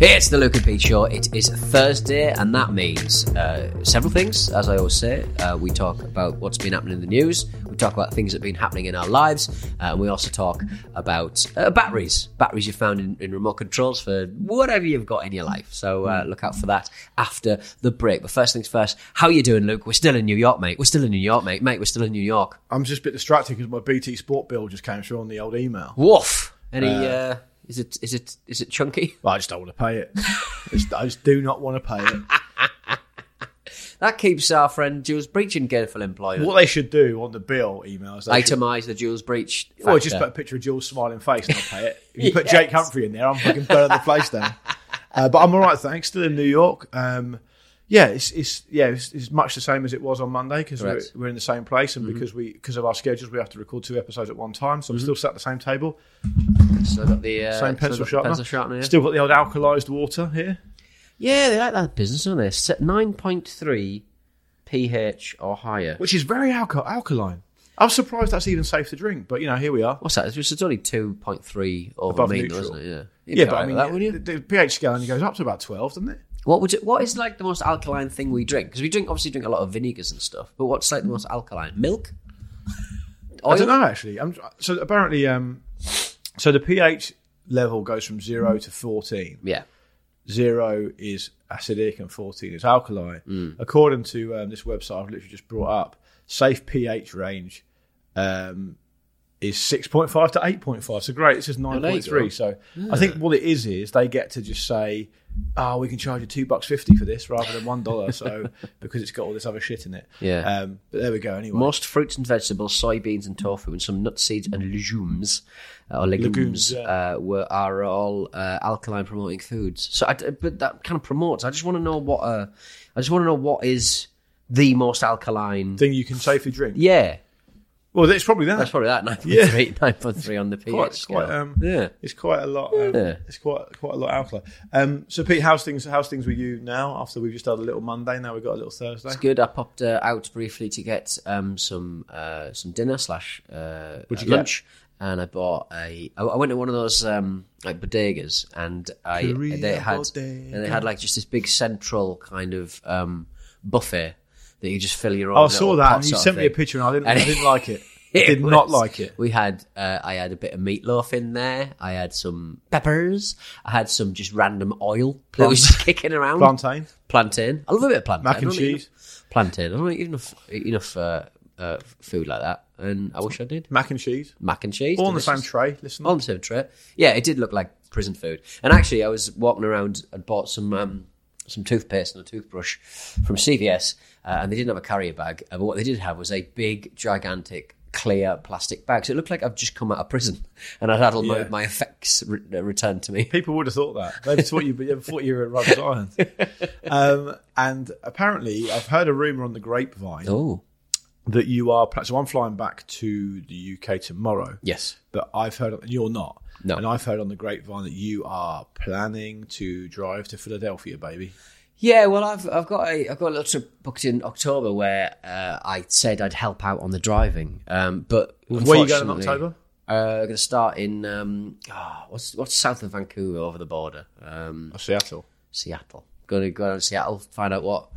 It's the Luke and Pete Show. It is Thursday, and that means uh, several things. As I always say, uh, we talk about what's been happening in the news. We talk about things that have been happening in our lives, uh, and we also talk about uh, batteries. Batteries you found in, in remote controls for whatever you've got in your life. So uh, look out for that after the break. But first things first, how are you doing, Luke? We're still in New York, mate. We're still in New York, mate. Mate, we're still in New York. I'm just a bit distracted because my BT Sport bill just came through on the old email. Woof. Any? Is it? Is it? Is it chunky? Well, I just don't want to pay it. I, just, I just do not want to pay it. That keeps our friend Jules Breach in gainful employment. What they should do on the bill emails, they should, Itemise the Jules Breach. or just put a picture of Jules' smiling face and I'll pay it. If you put Jake Humphrey in there, I'm fucking burning the place down. Uh, but I'm all right, thanks. Still in New York. Um, yeah, it's, it's yeah, it's, it's much the same as it was on Monday because we're, Mm-hmm. we're in the same place and because we because of our schedules, we have to record two episodes at one time. So I'm still sat at the same table, So I've got the uh, same pencil sharpener. Pencil sharpener. Still got the old alkalized water here. Yeah, they like that business, don't they? Set nine point three pH or higher. which is very alka- alkaline. I was surprised that's even safe to drink, but you know, here we are. What's that? It's only two point three over Above mean, neutral. isn't it? Yeah. You'd Yeah, but I mean, that, wouldn't the, the pH scale only goes up to about twelve, doesn't it? What would you, what is like the most alkaline thing we drink? Because we drink obviously drink a lot of vinegars and stuff. But what's like the most alkaline? Milk. I don't know actually. I'm, so apparently, um, so the pH level goes from zero to fourteen. Yeah. Zero is acidic and fourteen is alkaline. Mm. According to um, this website I've literally just brought up, safe pH range um, is six point five to eight point five. So great, this is nine there you point three. go. So I think what it is is they get to just say, "Oh, we can charge you two bucks fifty for this rather than one so because it's got all this other shit in it. Yeah. Um, but there we go. Anyway, Most fruits and vegetables, soybeans and tofu, and some nut seeds and legumes, uh, or legumes, Legumes, yeah. uh, were are all uh, alkaline promoting foods. So, I, but that kind of promotes. I just want to know what. Uh, I just want to know what is the most alkaline. thing you can safely drink. yeah, Well, it's probably that. that's probably that. 9.3, Yeah. 9.3 on the pH quite, scale. quite, um, yeah. It's quite a lot. Um, Yeah. It's quite quite a lot alkaline. Um, so Pete, how's things? How's things with you now? After we've just had a little Monday, now we've got a little Thursday. It's good. I popped uh, out briefly to get um, some uh, some dinner slash uh, you get? lunch, and I bought a. I I went to one of those um, like bodegas, and I Korea they had bodega. and they had like just this big central kind of um, buffet that you just fill your own. I saw that, and you sent me a picture, and I didn't. And I didn't like it. I did not like it. We had, uh, I had a bit of meatloaf in there. I had some peppers. I had some just random oil that was just kicking around. Plantain, Plantain. I love a bit of plantain. mac and cheese, enough- Plantain. I don't eat enough eat enough uh, uh, food like that, and I wish I did. mac and cheese, Mac and cheese, all on the same tray. Listen, All on the same tray. Yeah, it did look like prison food. And actually, I was walking around and bought some um, some toothpaste and a toothbrush from CVS, uh, and they didn't have a carrier bag. Uh, but what they did have was a big, gigantic, clear plastic bag. So it looked like I've just come out of prison, and I'd had all my, Yeah. my effects re- uh, returned to me. People would have thought that. They thought you, they thought you were at Rikers Island. Um, and apparently, I've heard a rumor on the grapevine Oh, that you are. So I'm flying back to the UK tomorrow. yes. but I've heard, and you're not. No. And I've heard on the grapevine that you are planning to drive to Philadelphia, baby. Yeah, well, I've I've got a I've got a little trip booked in October where uh, I said I'd help out on the driving. Um, but Where are you going in October? Uh, going to start in um, ah, what's what's south of Vancouver over the border, um, Oh, Seattle. Seattle. Going to go down to Seattle, find out what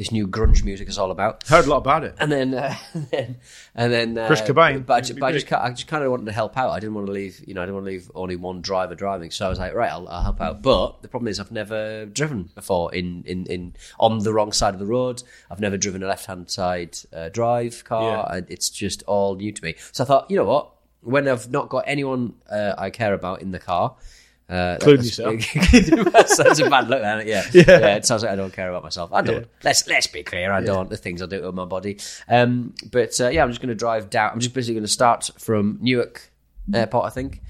this new grunge music is all about. Heard a lot about it. And then, uh, and then, and then uh, Chris Cobain. But, I, ju- but I just, I just kind of wanted to help out. I didn't want to leave, you know, I didn't want to leave only one driver driving. So I was like, right, I'll, I'll help out. But the problem is, I've never driven before in, in, in on the wrong side of the road. I've never driven a left hand side uh, drive car, Yeah. and it's just all new to me. So I thought, you know what? When I've not got anyone uh, I care about in the car. Uh, Including that's- Sounds a bad look, doesn't it? Yeah. Yeah. It sounds like I don't care about myself. I don't. Let's let's be clear. I don't. The things I do to my body. Um, but uh, yeah, I'm just going to drive down. I'm just basically going to start from Newark Airport, I think,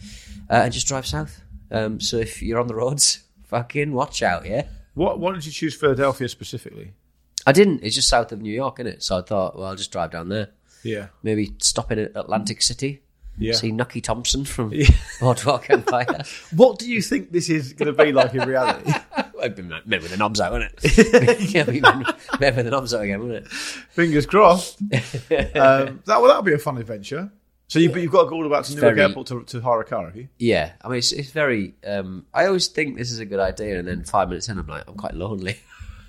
uh, and just drive south. Um, so if you're on the roads, fucking watch out. Yeah. What? Why did you choose Philadelphia specifically? I didn't. It's just south of New York, isn't it? So I thought, well, I'll just drive down there. Yeah. Maybe stop in Atlantic City. Yeah. See Nucky Thompson from Boardwalk Empire. What do you think this is going to be like in reality? I've been men with the knobs out, wouldn't it? yeah, men, men with the knobs out again, wouldn't it? Fingers crossed. um, that well, that'll be a fun adventure. So you, but you've got to go all the way to Newark very- Airport to, to hire a car, have you? Yeah, I mean, it's, it's very. Um, I always think this is a good idea, and then five minutes in, I'm like, I'm quite lonely.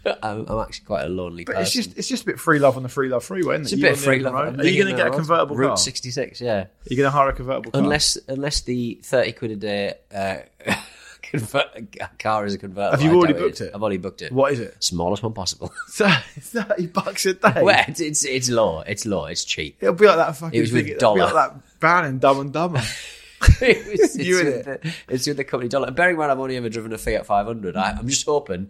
I'm, I'm actually quite a lonely But person. it's just it's just a bit free love on the free love freeway, isn't It's it? a You bit on of the free love. Are you going to get a convertible Route car? 66, yeah. Are you going to hire a convertible car? Unless unless the 30 quid a day uh, convert, car is a convertible. Have you already booked it? I've already booked it. What is it? Smallest one possible. Thirty bucks a day. well, it's, it's it's low. It's low. It's cheap. It'll be like that fucking. It was with thing, it'll be dollar. like that band in Dumb and Dumber. it's, You it's in with The, it's with the company dollar. And bearing in mind, I've only ever driven a Fiat 500. I, I'm just hoping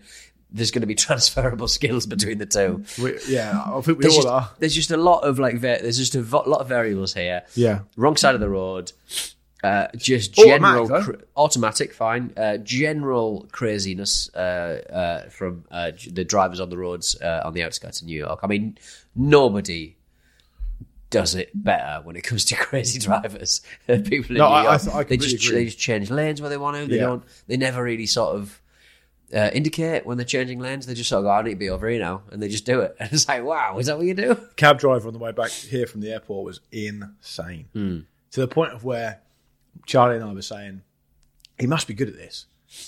there's going to be transferable skills between the two. We, yeah, I think we There's all just, are. there's just a lot of like there's just a lot of variables here. Yeah. wrong side of the road. Uh, just general though. cr- automatic, fine. Uh, general craziness uh, uh, from uh, j- the drivers on the roads uh, on the outskirts of New York. I mean, nobody does it better when it comes to crazy drivers. People in No, New I- I York, I they just agree. they just change lanes where they want to. They Yeah. don't. They never really sort of. Uh, indicate when they're changing lanes, they just sort of go, I need to be over here now. And they just do it. And it's like, wow, is that what you do? Cab driver on the way back here from the airport was insane. Hmm. To the point of where Charlie and I were saying, he must be good at this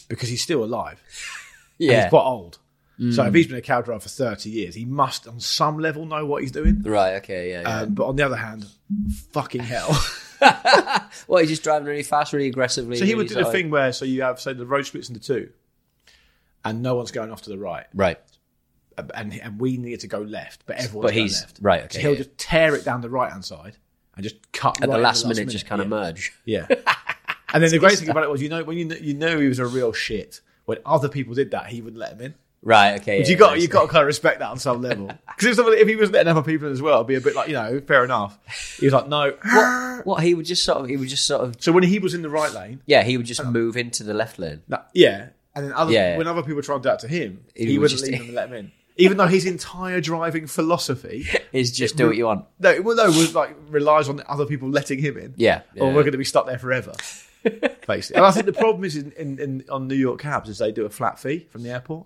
because he's still alive. Yeah. Hmm. he's quite old. So if he's been a cab driver for 30 years, he must on some level know what he's doing. Right, okay, yeah. yeah. Um, but on the other hand, fucking hell. Well, he's just driving really fast, really aggressively. so he really would do the thing where, so you have, say, the road splits into two and no one's going off to the right. Right. And, and we need to go left, but everyone's But he's- left. right, okay, So he'll yeah. just tear it down the right hand side and just cut At right the in last minute, just kind of merge. Yeah. And then the great thing about it was, you know, when you kn- you know he was a real shit, when other people did that, he wouldn't let him in. Right, okay. But yeah, you got you got to kind of respect that on some level. Because if, if he was letting other people in as well, it'd be a bit like you know, fair enough. He was like, no. What, what, he would just sort of, he would just sort of, So when he was in the right lane, yeah, he would just move into the left lane. yeah, and then other Yeah. when other people tried to do to him, He he, would wouldn't just- leave them and let him in. Even though his entire driving philosophy, Is just do what you want. no, well, no, was like relies on other people letting him in. Yeah. or we're going to be stuck there forever. Basically, and I think the problem is in, in, in on New York cabs is they do a flat fee from the airport.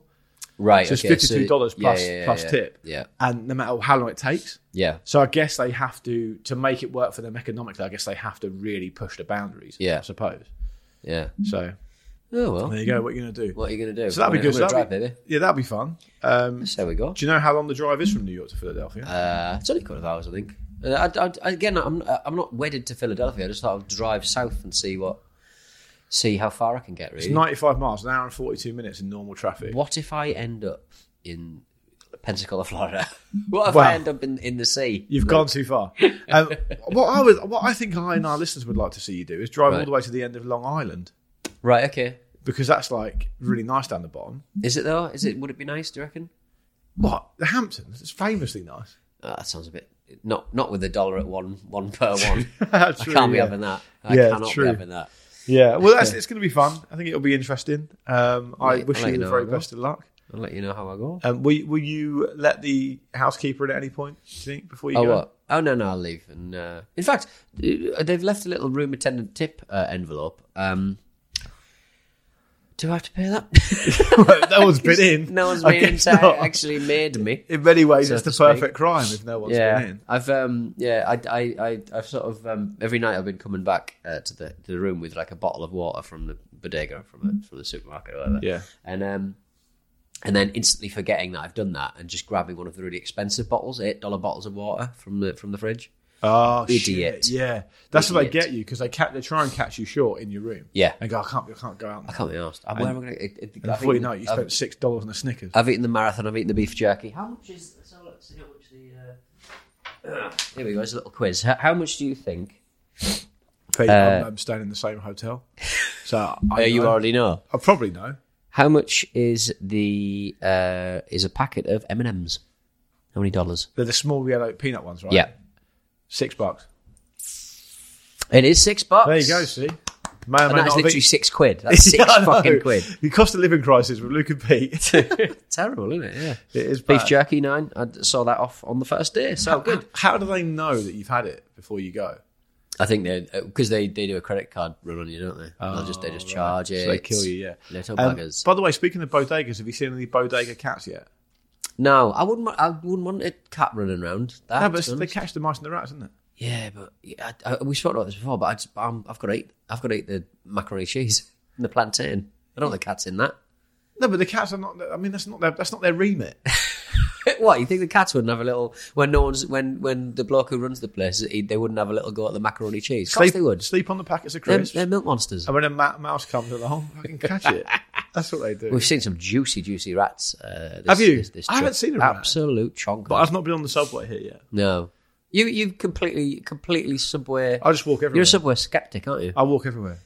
right. So it's okay, fifty two dollars yeah, plus yeah, yeah, plus yeah. tip. Yeah. And no matter how long it takes. Yeah. So I guess they have to to make it work for them economically, I guess they have to really push the boundaries. Yeah. I suppose. Yeah. So Oh, well. there you go, what are you gonna do? What are you going to do? So that'd be good. So drive, that'd be, baby. Yeah, that'd be fun. Um, So there we go. do you know how long the drive is from New York to Philadelphia? Uh, it's only a couple of hours, I think. Uh, I, I, again, I'm I'm not wedded to Philadelphia. I just thought I'd drive south and see what, see how far I can get. Really. it's ninety five miles, an hour and forty two minutes in normal traffic. What if I end up in Pensacola, Florida? what if Wow. I end up in, in the sea? You've gone too far. Um, what I was, what I think I and our listeners would like to see you do is drive all the way to the end of Long Island Right. Okay. because that's like really nice down the bottom. Is it though? Is it? Would it be nice? Do you reckon? What the Hamptons? It's famously nice. Oh, that sounds a bit not not with a dollar at one one per one. I can't be having that. I Yeah, cannot true. be having that. Yeah, well, that's, it's going to be fun. I think it'll be interesting. Um, I Yeah, wish I'll let you the know very best of luck. I'll let you know how I go. Um, will, will you let the housekeeper in at any point? Do you think before you Oh go? what? Oh no, no, I'll leave. And uh, in fact, uh, they've left a little room attendant tip uh, envelope. Um, Do I have to pay that? no one's been in. no one's been in to actually made me. In many ways, so it's the speak. perfect crime if no one's been yeah, in. I've um, yeah, I, I, I, I've sort of um, every night I've been coming back uh, to the to the room with like a bottle of water from the bodega from the from the supermarket or whatever. Yeah. and um, and then instantly forgetting that I've done that and just grabbing one of the really expensive bottles, eight dollar bottles of water from the from the fridge. Oh, Idiot. shit. Yeah, that's what they get you because they ca- they try and catch you short in your room. Yeah. and go, I can't, I can't go out. I can't be asked. I'm, where am I going to? And before you know it, you spent six dollars on a Snickers. I've eaten the marathon. I've eaten the beef jerky. How much is? Let's have a look. See how much the. Uh, here we go. It's a little quiz. How, how much do you think? Pete, uh, I'm, I'm staying in the same hotel, so I Uh, you know. already know. I probably know. How much is the uh, is a packet of M and M's? How many dollars? They're the small yellow peanut ones, right? Yeah, six bucks. it is six bucks. There you go. See, may or And that's not literally eaten- six quid. That's six Yeah, I know. fucking quid. The cost of living crisis with Luke and Pete. it Terrible, isn't it? Yeah. is Beef bad. jerky nine. I saw that off on the first day. So good. How do they know that you've had it before you go? I think they because they, they do a credit card run on you, don't they? They'll just they just charge it. Oh, So they kill you, yeah. Little Um, buggers. by the way, speaking of bodegas, have you seen any bodega cats yet? No, I wouldn't. want- I wouldn't want a cat running around. That, No, but they catch the mice and the rats, isn't it? Yeah, but yeah, I, I, we spoke about this before. But I just, um, I've got to eat. I've got to eat the macaroni cheese and the plantain. I don't want the cats in that. No, but the cats are not. I mean, that's not their. That's not their remit. what you think the cats wouldn't have a little when no one's when when the bloke who runs the place he, they wouldn't have a little go at the macaroni cheese? Of course sleep, they would. sleep on the packets of They're, crisps, they're milk monsters. and when a ma- mouse comes along, fucking catch it. That's what they do. We've seen some juicy, juicy rats. Uh, this, Have you? This, this I haven't seen a rat. Absolute chonk. but I've not been on the subway here yet. no, you you completely completely subway. I just walk everywhere. You're a subway skeptic, aren't you? I walk everywhere.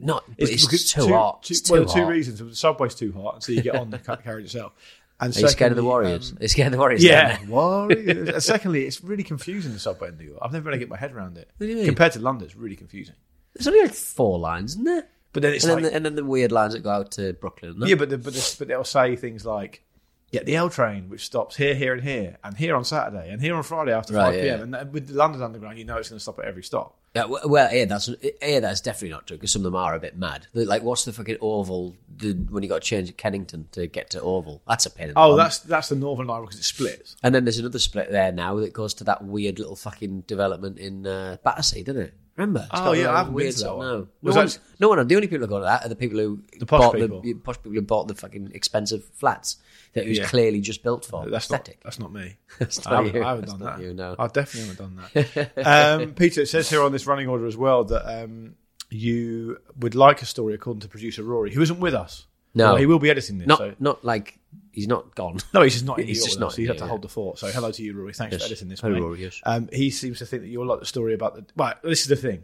Not. But it's, because too hot. Two, it's too well, the two reasons: the subway's too hot, and so you get on the carriage itself. And Are you scared of the Warriors? um, Are you scared of the Warriors? Yeah. Warriors. and secondly, it's really confusing the subway in New York. I've never been able to get my head around it. What do you mean? Compared to London, it's really confusing. There's only like four lines, isn't there? But then it's and, like, then the, and then the weird lines that go out to Brooklyn. yeah, but the, but, the, but they'll say things like, "Get the L train, which stops here, here, and here, and here on Saturday, and here on Friday after Right, five yeah, pm." And that- with the London Underground, you know it's going to stop at every stop. Yeah, well, yeah, that's yeah, that's definitely not true because some of them are a bit mad. They're Like, what's the fucking Oval? The, when you got to change at Kennington to get to Oval, that's a pain. In the Oh, that's that's the Northern Line because it splits. And then there's another split there now that goes to that weird little fucking development in uh, Battersea, doesn't it? Remember? It's Oh, yeah, I haven't been to that one. No, no that- no one. The only people who go to that are the people who The posh bought people. the posh people who bought the fucking expensive flats that it was Yeah. clearly just built for That's not aesthetic. that's not me. That's I not haven't, you. I haven't That's done not that. you, no. I definitely haven't done that. um, Peter, it says here on this running order as well that um, you would like a story according to producer Rory, who isn't with us. No. Well, he will be editing this. Not so. not like he's not gone. No, he's just not in He's just not us. He's here, had to hold the fort. So hello to you, Rory. Thanks Yes. for editing this. Hello, mate. Rory, yes. Um, he seems to think that you'll like the story about the. Well, this is the thing.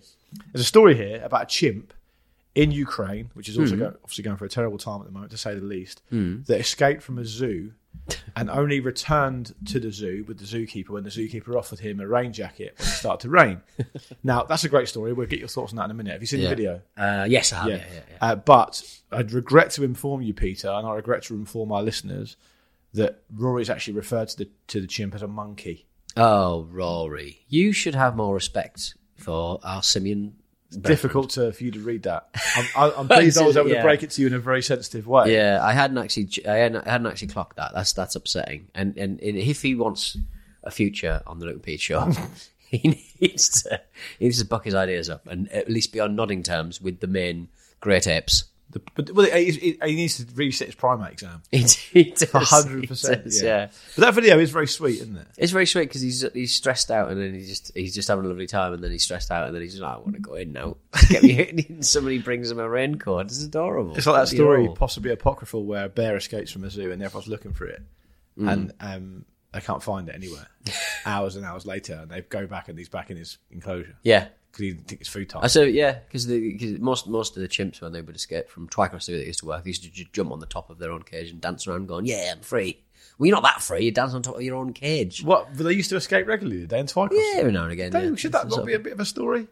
There's a story here about a chimp in Ukraine, which is also Hmm. go, obviously going through a terrible time at the moment, to say the least, that escaped from a zoo and only returned to the zoo with the zookeeper when the zookeeper offered him a rain jacket when it started to rain. now, that's a great story. We'll get your thoughts on that in a minute. Have you seen Yeah. the video? Uh, yes, I have. Yeah, yeah, yeah. Uh, but I'd regret to inform you, Peter, and I regret to inform our listeners that Rory's actually referred to the to the chimp as a monkey. Oh, Rory, you should have more respect for our simian. Difficult to, for you to read that. I'm, I- I'm pleased I was able Yeah. to break it to you in a very sensitive way. Yeah, I hadn't actually, I hadn't, I hadn't actually clocked that. That's that's upsetting. And and if he wants a future on the Luke and Pete show, he needs to he needs to buck his ideas up and at least be on nodding terms with the main great apes. The, but well, he, needs to reset his primate exam. He, he does, hundred percent. Yeah. yeah. But that video is very sweet, isn't it? It's very sweet because he's he's stressed out and then he just he's just having a lovely time and then he's stressed out and then he's just like, I want to go in now. Get me in. And somebody brings him a raincoat. It's adorable. It's like that story, possibly apocryphal, where a bear escapes from a zoo and everyone's looking for it, Mm. and um, they can't find it anywhere. hours and hours later, and they go back and he's back in his enclosure Yeah. Because he didn't think it's food time. I said, yeah, because most most of the chimps when they would escape from Twycross Zoo, they used to work. They used to just jump on the top of their own cage and dance around, going, "Yeah, I'm free." Well, you're not that free. You dance on top of your own cage. What? They used to escape regularly, did they? In Twycross? Yeah, every now and again. Don't- yeah. Should that not be a bit of a story?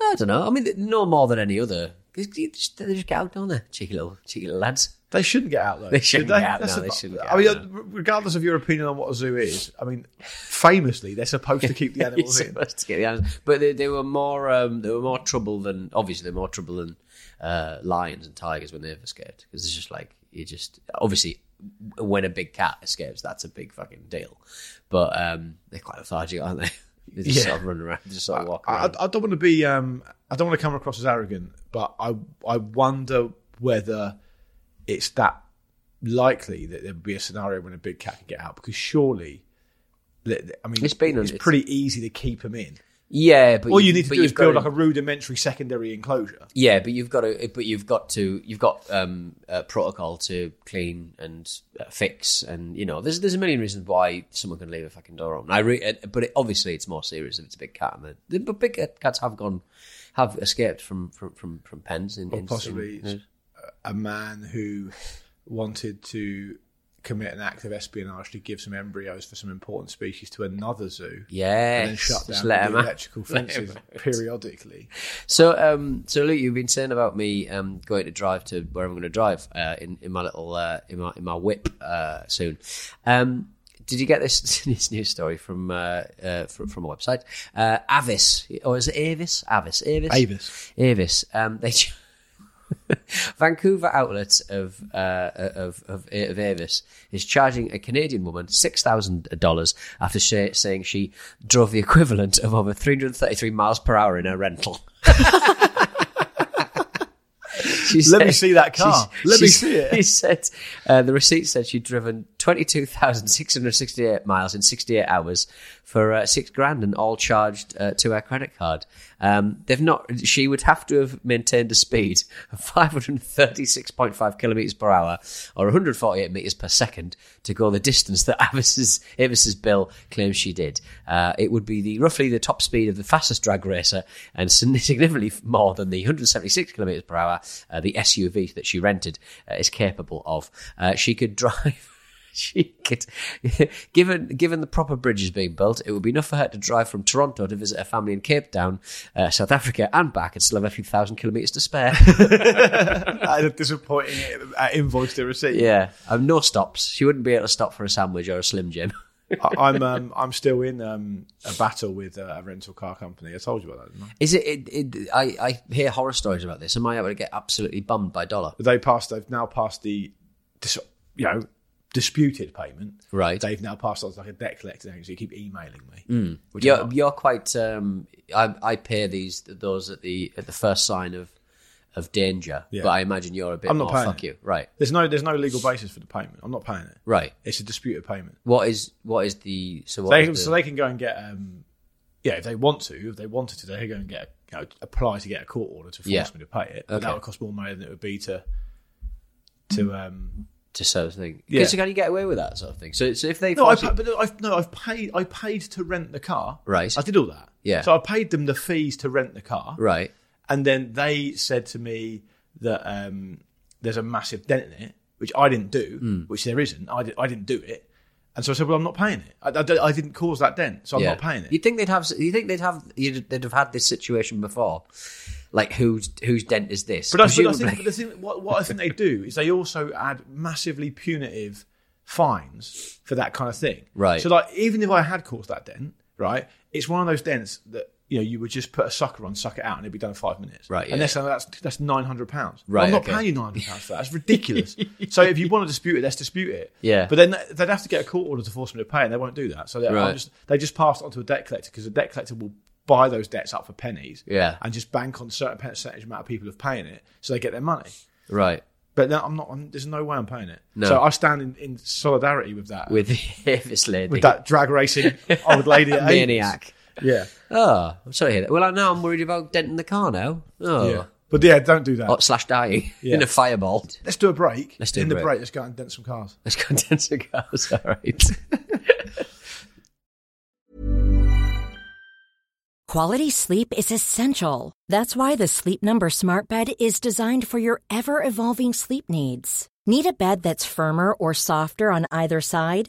I don't know. I mean, no more than any other. 'Cause you just, they just get out, don't they? Cheeky little, cheeky little lads. They shouldn't get out though. They should shouldn't get out, That's no, the- they shouldn't I mean, out, uh, regardless of your opinion on what a zoo is, I mean, famously they're supposed to keep the animals in. supposed to get the animals, but they, they were more um, they were more trouble than obviously they're more trouble than uh, lions and tigers when they've escaped because it's just like you just obviously when a big cat escapes that's a big fucking deal, but um, they're quite lethargic, aren't they? They just Yeah. sort of run around, just sort of walk I, around. I don't want to be. Um, I don't want to come across as arrogant, but I I wonder whether it's that likely that there would be a scenario when a big cat can get out because surely. I mean, It's been it's it's- pretty easy to keep them in. yeah, but All you need to do is build to- like a rudimentary secondary enclosure. Yeah, but you've got to, but you've got to, you've got um, a protocol to clean and uh, fix, and you know, there's there's a million reasons why someone can leave a fucking door open. I re- uh, but it, obviously it's more serious if it's a big cat, and the, but big cats have gone, have escaped from from from, from pens in, Or in possibly in- a man who wanted to commit an act of espionage to give some embryos for some important species to another zoo. Yes, and then shut down let the electrical fences periodically. So, um, so Luke, you've been saying about me um, going to drive to where I'm going to drive uh, in in my little uh, in my in my whip uh, soon. Um, did you get this this news story from uh, uh, from, from a website? Uh, Avis, or is it Avis? Avis, Avis, Avis. Avis. Um, they. Vancouver outlet of, uh, of of of Avis is charging a Canadian woman six thousand dollars after sh- saying she drove the equivalent of over three hundred thirty three miles per hour in her rental. Let me see that car. she- Let me see it. He said uh, the receipt said she'd driven twenty two thousand six hundred sixty eight miles in sixty eight hours for uh, six grand and all charged uh, to her credit card. Um, they've not. She would have to have maintained a speed of five hundred thirty six point five kilometers per hour or one hundred forty eight meters per second to go the distance that Avis's Avis's bill claims she did. Uh, it would be the roughly the top speed of the fastest drag racer and significantly more than the 176 kilometers per hour uh, the SUV that she rented uh, is capable of. Uh, she could drive. She could, given given the proper bridges being built, it would be enough for her to drive from Toronto to visit her family in Cape Town, uh, South Africa, and back, and still have a few thousand kilometres to spare. Had a disappointing uh, invoice to receipt. yeah, um, no stops. She wouldn't be able to stop for a sandwich or a Slim Jim. I- I'm um, I'm still in um, a battle with uh, a rental car company. I told you about that, didn't I? Is it? it, it I, I hear horror stories about this. Am I able to get absolutely bummed by dollar? They passed. They've now passed the, dis- you know, disputed payment. Right. They've now passed on to like a debt collecting agency. You keep emailing me. Which You're, you're quite. Um, I, I pay these those at the at the first sign of of danger, Yeah. but I imagine you're a bit I'm not more paying fuck it. you, right? There's no there's no legal basis for the payment. I'm not paying it. Right. It's a disputed payment. What is what is the so what They, is the, so they can go and get um, yeah, if they want to, if they wanted to, they can go and get a, you know, apply to get a court order to force Yeah. me to pay it. But Okay. that would cost more money than it would be to to um. to sort of thing? Yeah. Because can you get away with that sort of thing? So, so if they No, I force you- but I've no, I've paid. I paid to rent the car. Right. I did all that. Yeah. So I paid them the fees to rent the car. right, And then they said to me that um, there's a massive dent in it, which I didn't do, Hmm. which there isn't. I, did, I didn't do it. And so I said, well, I'm not paying it. I, I, I didn't cause that dent, so I'm yeah, not paying it. You think they'd have? You think they'd have? You'd, they'd have had this situation before? Like whose whose dent is this? but, I, but, I think, but the thing, what, what I think they do is they also add massively punitive fines for that kind of thing. Right. So, like, even if I had caused that dent, right, it's one of those dents that you know you would just put a sucker on, suck it out, and it'd be done in five minutes. Right, yeah. And they're saying that's that's nine hundred pounds. Right, I'm not okay. paying you nine hundred pounds for that. That's ridiculous. so if you want to dispute it, let's dispute it. Yeah. But then they'd have to get a court order to force me to pay, and they won't do that. So they Right. just they just pass it on to a debt collector because the debt collector will buy those debts up for pennies. Yeah. And just bank on a certain percentage amount of people of paying it, so they get their money. right But no, I'm not. I'm, there's no way I'm paying it. No. So I stand in, in solidarity with that. with the Avis lady, with that drag racing old lady maniac. Yeah. Oh, I'm sorry to hear that. Well, I know I'm worried about denting the car now. Oh, Yeah. But yeah, don't do that. Oh, slash dying Yeah. in a fireball. Let's do a break. Let's do a in break. the break. Let's go out and dent some cars. Let's go and dent some cars. All right. Quality sleep is essential. That's why the Sleep Number Smart Bed is designed for your ever evolving sleep needs. Need a bed that's firmer or softer on either side?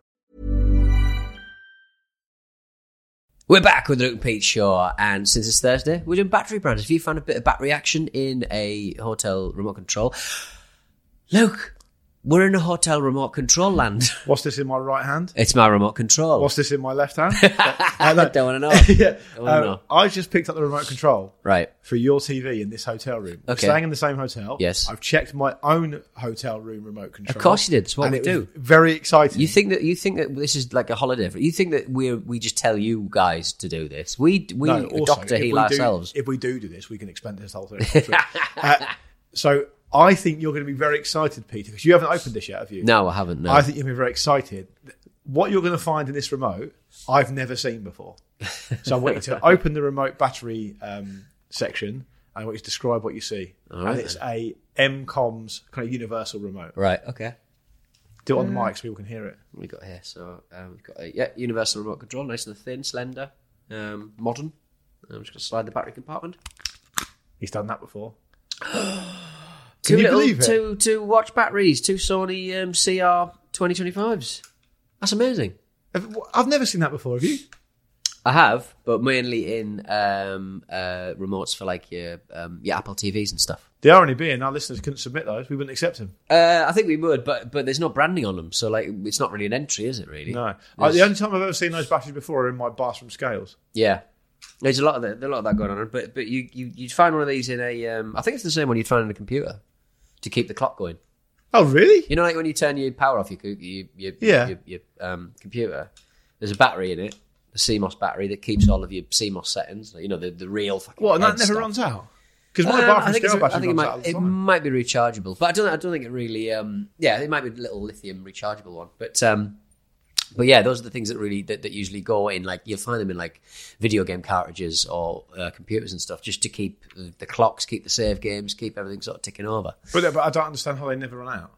We're back with Luke and Pete Show, and since it's Thursday, we're doing battery brands. If you found a bit of battery action in a hotel remote control, Luke, we're in a hotel remote control land. What's this in my right hand? It's my remote control. What's this in my left hand? I don't want to know. yeah. Wanna Um, know. I just picked up the remote control Right. for your TV in this hotel room. We're Okay. staying in the same hotel. Yes. I've checked my own hotel room remote control. Of course you did. That's what and we it was do. Very exciting. You think that you think that this is like a holiday? For, you think that we we just tell you guys to do this? We we No, also, doctor if heal we do- ourselves. if we do do this, we can expend this whole thing. uh, so I think you're going to be very excited, Peter, because you haven't opened this yet, have you? no, I haven't. No. I think you'll be very excited. What you're going to find in this remote, I've never seen before. So I want you to open the remote battery um, section. and I want you to describe what you see. and it's a MCOM's kind of universal remote. right. Okay. Do it on the mic so people can hear it. we got here. So um, we've got a yeah, universal remote control, nice and thin, slender, um, modern. I'm just going to slide the battery compartment. He's done that before. Two you little, believe it? two two watch batteries, two Sony um, CR 2025s. That's amazing. Have- I've never seen that before. Have you? I have, but mainly in um, uh, remotes for like your um, your Apple TVs and stuff. The irony being, our listeners couldn't submit those. We wouldn't accept them. Uh, I think we would, but but there's no branding on them, so like it's not really an entry, is it? Really? No. I, There's- the only time I've ever seen those batteries before are in my bathroom scales. Yeah, there's a lot of that. There's a lot of that going on, but but you you you'd find one of these in a. Um, I think it's the same one you'd find in a computer to keep the clock going. Oh, really? You know, like when you turn your power off your your your, Yeah. your, your um, computer, there's a battery in it, the CMOS battery that keeps all of your CMOS settings. You know, the the real fucking. What? And that never stuff. runs out? Because my Um, bathroom I think, scale it's, I battery think it runs out might it might be rechargeable, but I don't I don't think it really. Um, yeah, it might be a little lithium rechargeable one, but um, but yeah, those are the things that really that, that usually go in. Like you'll find them in like video game cartridges or uh, computers and stuff, just to keep the, the clocks, keep the save games, keep everything sort of ticking over. But, but I don't understand how they never run out.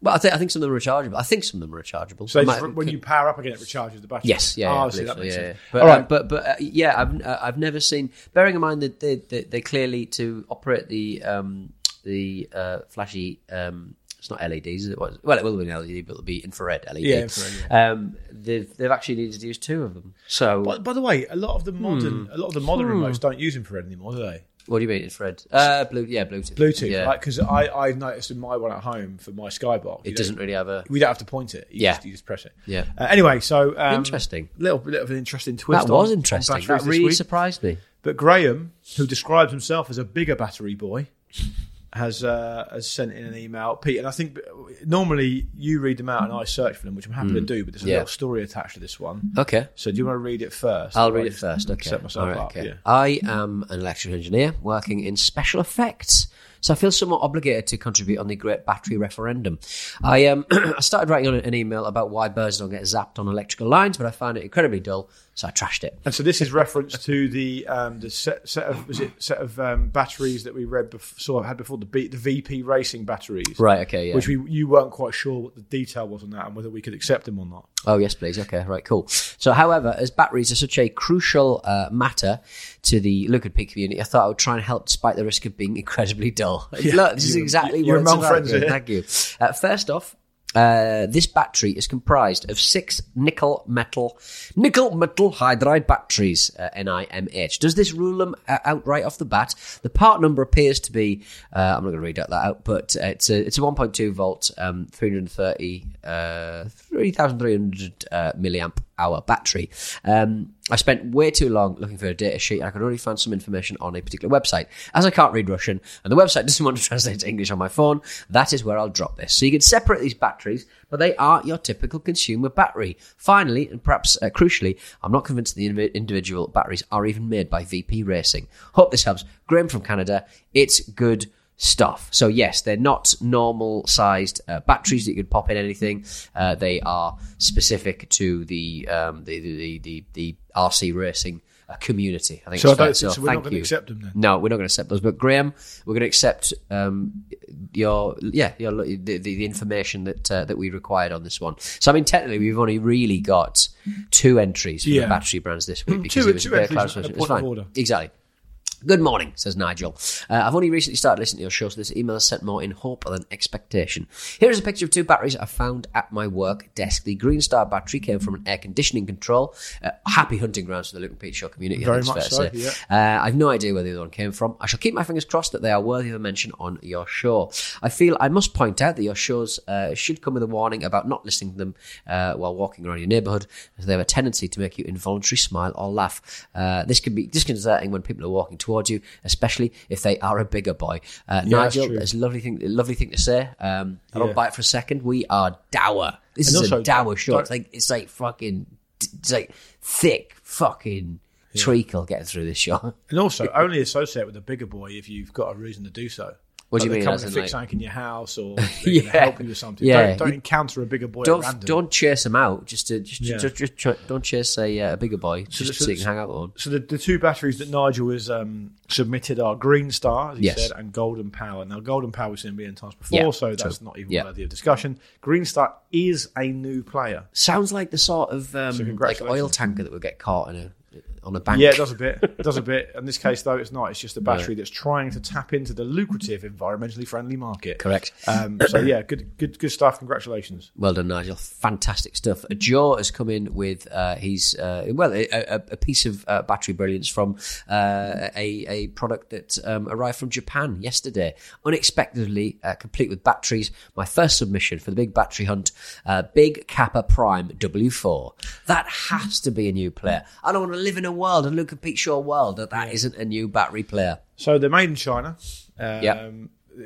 But I think I think some of them are rechargeable. I think some of them are rechargeable. So might- when you power up again, it recharges the battery. Yes, yeah, Oh, yeah, see, that makes yeah, sense. yeah. But, All right. um, but but uh, yeah, I've uh, I've never seen. Bearing in mind that they they, they clearly to operate the um the uh, flashy um it's not LEDs, is it? Well, it will be an LED, but it'll be infrared LED. Yeah, infrared, Um, they've they've actually needed to use two of them. So By, by the way, a lot of the modern, Hmm. a lot of the modern remotes don't use infrared anymore, do they? what do you mean infrared? Uh, blue, yeah, Bluetooth. Bluetooth, Yeah, like because I I've noticed in my one at home for my Skybox, it doesn't really have a. We don't have to point it. You Yeah. just, you just press it. Yeah. Uh, anyway, so um, Interesting. Little bit of an interesting twist. That was on- on interesting. That really surprised me. But Graham, who describes himself as a bigger battery boy, has uh, has sent in an email. Pete, and I think normally you read them out and I search for them, which I'm happy to do. But there's a Hmm. Yeah. little story attached to this one. Okay. So do you want to read it first? I'll read it first. Okay. Set myself right, up. okay. Yeah. I am an electrical engineer working in special effects. so I feel somewhat obligated to contribute on the Great Battery Referendum. I um, I started writing on an email about why birds don't get zapped on electrical lines, but I found it incredibly dull, so I trashed it. And so this is reference to the um, the set, set of was it set of um, batteries that we read bef- saw had before the B, the VP Racing batteries, Right, okay, yeah. Which we you weren't quite sure what the detail was on that and whether we could accept them or not. Oh, yes, please. Okay, right, cool. So, however, as batteries are such a crucial uh, matter to the Luke and Pete community, I thought I would try and help despite the risk of being incredibly dull. Look, this is exactly what it's about. friends. Thank you. Uh, first off, uh, this battery is comprised of six nickel metal nickel metal hydride batteries, uh, NIMH. Does this rule them uh, out right off the bat? The part number appears to be uh, I'm not going to read that out, but uh, it's a it's a 1.2 volt, um, 330 uh, 3,300 uh, milliamp hour battery. Um, I spent way too long looking for a data sheet. And I could only find some information on a particular website. As I can't read Russian and the website doesn't want to translate to English on my phone, that is where I'll drop this. So you can separate these batteries, but they aren't your typical consumer battery. Finally, and perhaps uh, crucially, I'm not convinced the individual batteries are even made by VP Racing. Hope this helps. Graham from Canada. It's good stuff. So yes, they're not normal sized uh, batteries that you could pop in anything. Uh, they are specific to the um, the, the, the the RC racing uh, community. I think So I So so we're not thank gonna you. accept them then? No, we're not going to accept those. But Graham, we're going to accept um, your yeah your the, the, the information that uh, that we required on this one. So I mean, technically, we've only really got two entries for Yeah. the battery brands this week Mm, because two- it was two a entries, a It's point fine. order. Exactly. Good morning, says Nigel. Uh, I've only recently started listening to your show, so this email is sent more in hope than expectation. Here is a picture of two batteries I found at my work desk. The Green Star battery came from an air conditioning control. Uh, happy hunting grounds for the Luke and Pete Show community. I Very much so, say. Uh, I've no idea where the other one came from. I shall keep my fingers crossed that they are worthy of a mention on your show. I feel I must point out that your shows uh, should come with a warning about not listening to them uh, while walking around your neighbourhood, as they have a tendency to make you involuntarily smile or laugh. Uh, this can be disconcerting when people are walking towards you, especially if they are a bigger boy. Uh, Yeah, Nigel, that's a lovely thing, lovely thing to say. Um, I don't Yeah. buy it for a second. We are dour. This And is also, a dour show. don't- It's like it's like fucking, it's like thick fucking treacle getting through this shot. And also, only associate with a bigger boy if you've got a reason to do so. What do you mean, come to fix like- something in your house or Yeah. help you with something. Yeah. Don't, don't encounter a bigger boy don't don't chase them out. Just to just Yeah. just, just, try, don't chase a, uh, a bigger boy just so, so- you can hang out with. So the, the two batteries that Nigel has um, submitted are Green Star, as he Yes. said, and Golden Power. Now, Golden Power we've seen a million times before, Yeah, so that's true. not even worthy of discussion. Green Star is a new player. Sounds like the sort of um, like oil tanker that would get caught in a on a bank. Yeah, it does a bit. It does a bit. In this case, though, it's not. It's just a battery that's trying to tap into the lucrative, environmentally friendly market. Correct. Um, so yeah, good, good, good stuff. Congratulations. Well done, Nigel. Fantastic stuff. Joe has come in with uh, his uh, well a, a, a piece of uh, battery brilliance from uh, a a product that um, arrived from Japan yesterday, unexpectedly uh, complete with batteries. My first submission for the big battery hunt, uh, Big Kappa Prime W4. That has to be a new player. I don't want to live in a world, a Luke and Pete Show world, that that not a new battery player. So they're made in China. Um, Yep.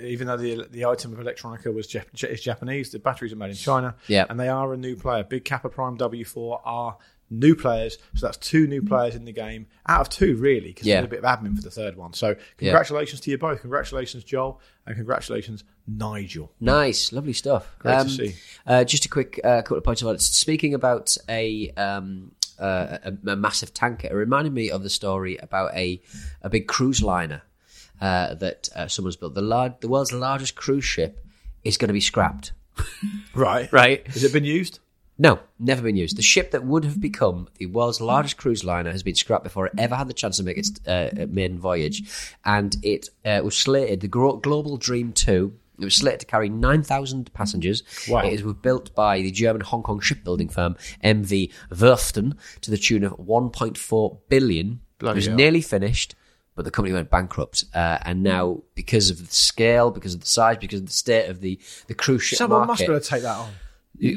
Even though the the item of electronica was Jap- is Japanese, the batteries are made in China. Yep. And they are a new player. Big Kappa Prime W4 are new players. So that's two new players in the game out of two, really, because Yeah. there's a bit of admin for the third one. So congratulations to you both. Congratulations, Joel, and congratulations, Nigel. Nice, lovely stuff. Great to Um, see. Uh, just a quick uh, couple of points about it. Speaking about a, um, uh, a, a massive tanker, it reminded me of the story about a a big cruise liner uh, that uh, someone's built. The lar- the world's largest cruise ship is going to be scrapped. Right. Right. Has it been used? No, never been used. The ship that would have become the world's largest cruise liner has been scrapped before it ever had the chance to make its uh, maiden voyage, and it uh, was slated. The Global Dream Two. It was slated to carry 9,000 passengers. Wow. It was built by the German Hong Kong shipbuilding firm MV Werften to the tune of 1.4 billion. Bloody it was hell. nearly finished, but the company went bankrupt. Uh, and now, because of the scale, because of the size, because of the state of the, the cruise ship Someone market, must be able to take that on.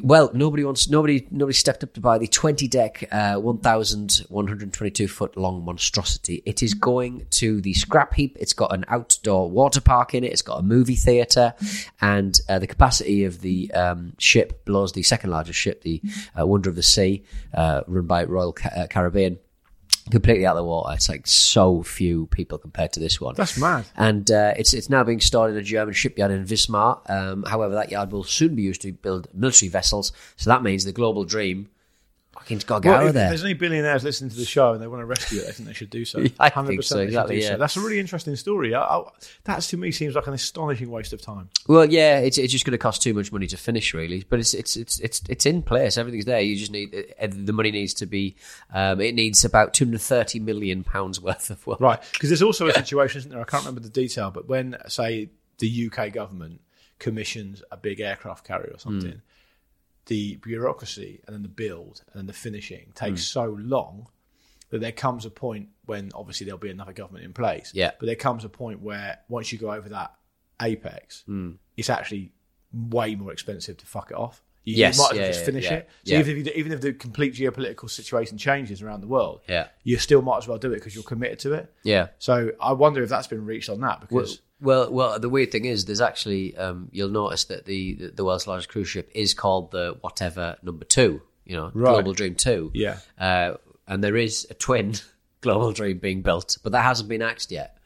Well, nobody wants nobody nobody stepped up to buy the twenty deck, uh, one thousand one hundred twenty two foot long monstrosity. It is going to the scrap heap. It's got an outdoor water park in it. It's got a movie theatre, and uh, the capacity of the um, ship blows the second largest ship, the uh, Wonder of the Sea, uh, run by Royal uh, Caribbean. Completely out of the water. It's like so few people compared to this one. That's mad. And uh, it's it's now being stored in a German shipyard in Wismar. Um, however, that yard will soon be used to build military vessels. So that means the global dream fucking got to Well, out if, of if there. there's any billionaires listening to the show and they want to rescue it, I think they should do so. I think so, exactly, yeah. That's a really interesting story. I, I, that to me seems like an astonishing waste of time. Well, yeah, it's it's just going to cost too much money to finish, really. But it's it's it's it's it's in place. Everything's there. You just need uh, the money needs to be. Um, it needs about two hundred thirty million pounds worth of work. Right, because there's also a situation, isn't there? I can't remember the detail, but when, say, the UK government commissions a big aircraft carrier or something, Hmm. The bureaucracy and then the build and then the finishing takes Hmm. so long that there comes a point when obviously there'll be another government in place. Yeah. But there comes a point where once you go over that apex, Hmm. it's actually way more expensive to fuck it off. You, Yes, you might as well yeah, just finish yeah, it. So yeah. even if you, even if the complete geopolitical situation changes around the world, Yeah. you still might as well do it because you're committed to it. Yeah. So I wonder if that's been reached on that because well, well, the weird thing is, there's actually um, you'll notice that the the world's largest cruise ship is called the whatever number two. You know, Right. Global Dream Two. Yeah. uh, and there is a twin Global Dream being built, but that hasn't been axed yet.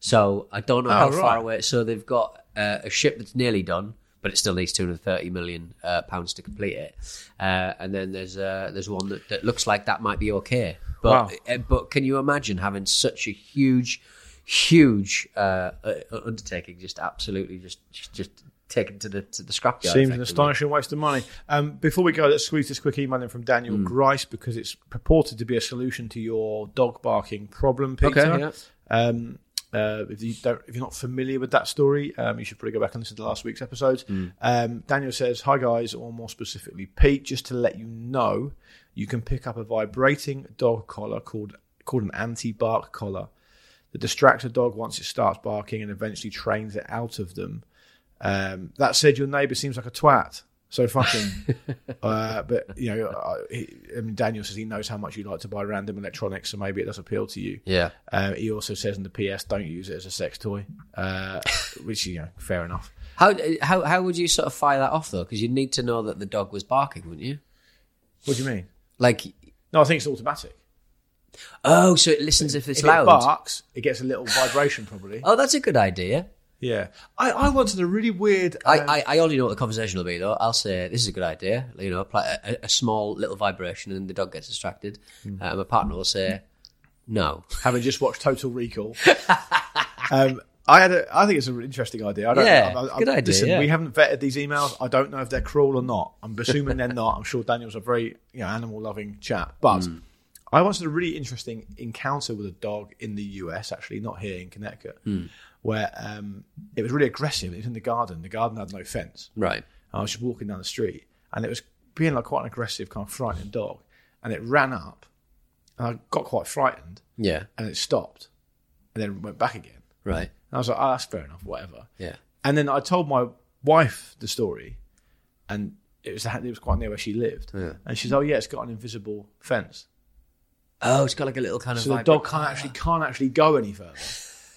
So I don't know how Oh, far right. away. So they've got uh, a ship that's nearly done, but it still needs two hundred thirty million uh, pounds to complete it. Uh, and then there's uh, there's one that, that looks like that might be okay. But Wow. uh, but can you imagine having such a huge, huge uh, uh, undertaking just absolutely just just, just taken to the to the scrapyard? seems an astonishing waste of money. Um, before we go, let's squeeze this quick email in from Daniel Hmm. Grice because it's purported to be a solution to your dog barking problem, Peter. Okay, yeah. Um, uh, if you don't, if you're not familiar with that story, um, you should probably go back and listen to last week's episodes. Hmm. Um, Daniel says, "Hi guys, or more specifically, Pete. Just to let you know, you can pick up a vibrating dog collar called called an anti-bark collar that distracts a dog once it starts barking and eventually trains it out of them. Um, that said, your neighbour seems like a twat. So fucking, uh, but you know, uh, he, I mean, Daniel says he knows how much you like to buy random electronics, so maybe it does appeal to you. Yeah. Uh, he also says in the PS, don't use it as a sex toy, uh, which you know, fair enough. How how how would you sort of fire that off though? Because you'd need to know that the dog was barking, wouldn't you? What do you mean? Like, No, I think it's automatic. oh, so it listens if it's if loud. it barks, it gets a little vibration, probably. Oh, that's a good idea. Yeah, I, I wanted a really weird. I, um, I, I already know what the conversation will be, though. I'll say this is a good idea. You know, apply a, a small little vibration, and the dog gets distracted. Uh, my partner will say, "No." having just watched Total Recall. um, I had a, I think it's an interesting idea. I don't, Yeah, I, I, good idea, Listen, yeah. we haven't vetted these emails. I don't know if they're cruel or not. I'm assuming they're not. I'm sure Daniel's a very you know animal loving chap, but. Hmm. I wanted a really interesting encounter with a dog in the US, actually, not here in Connecticut, Hmm. Where um, it was really aggressive. It was in the garden. The garden had no fence. Right. I was just walking down the street, and it was being like quite an aggressive, kind of frightening dog. And it ran up, and I got quite frightened, Yeah. and it stopped, and then went back again. Right. And I was like, oh, that's fair enough, whatever. Yeah. And then I told my wife the story, and it was it was quite near where she lived. Yeah. And she's, oh yeah, it's got an invisible fence, Oh, it's got like a little kind of. so the dog can't actually can't actually go any further.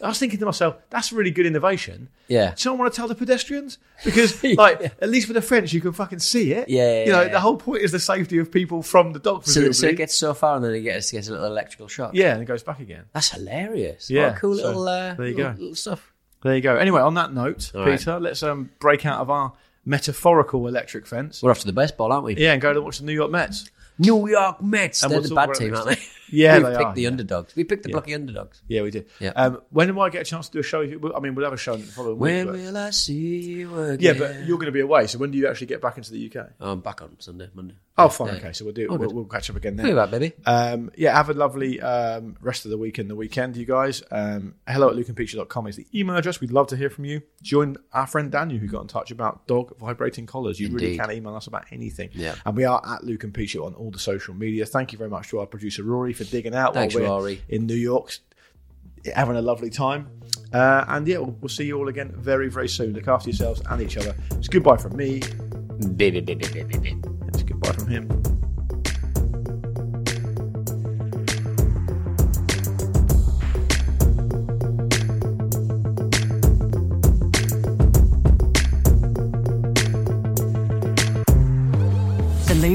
I was thinking to myself, that's a really good innovation. Yeah. Someone want to tell the pedestrians because, like, at least with the French, you can fucking see it. Yeah, yeah, you know, yeah. the whole point is the safety of people from the dog. So, so it gets so far, and then it gets gets a little electrical shock. yeah, and it goes back again. That's hilarious. Yeah, What a cool so little. Uh, there you little, go. Little stuff. There you go. Anyway, on that note, All right. Peter, let's um, break out of our metaphorical electric fence. We're off to the baseball, aren't we? Yeah, and go to watch the New York Mets. New York Mets. And They're we'll the bad team, aren't they? Yeah, they picked are, the yeah. underdogs. We picked the Yeah. bloody underdogs. Yeah, we did. Yeah. Um, when will I get a chance to do a show? I mean, we'll have a show the following When week. will I see you again? Yeah, but you're going to be away. So when do you actually get back into the UK? Oh, I'm back on Sunday, Monday. Oh, fine. Yeah. Okay, so we'll do. Oh, we'll, we'll catch up again then. that, baby. Um, yeah, have a lovely um, rest of the week and the weekend, you guys. Um, hello at lukeandpeteshow.com is the email address. We'd love to hear from you. Join our friend Daniel who got in touch about dog vibrating collars. You really Indeed. can email us about anything. Yeah. And we are at Luke and Pete Show on all the social media. Thank you very much to our producer Rory for digging out Thanks, while we're Rory. in New York, having a lovely time. Uh, and yeah, we'll, we'll see you all again very, very soon. Look after yourselves and each other. It's goodbye from me. It's goodbye from him.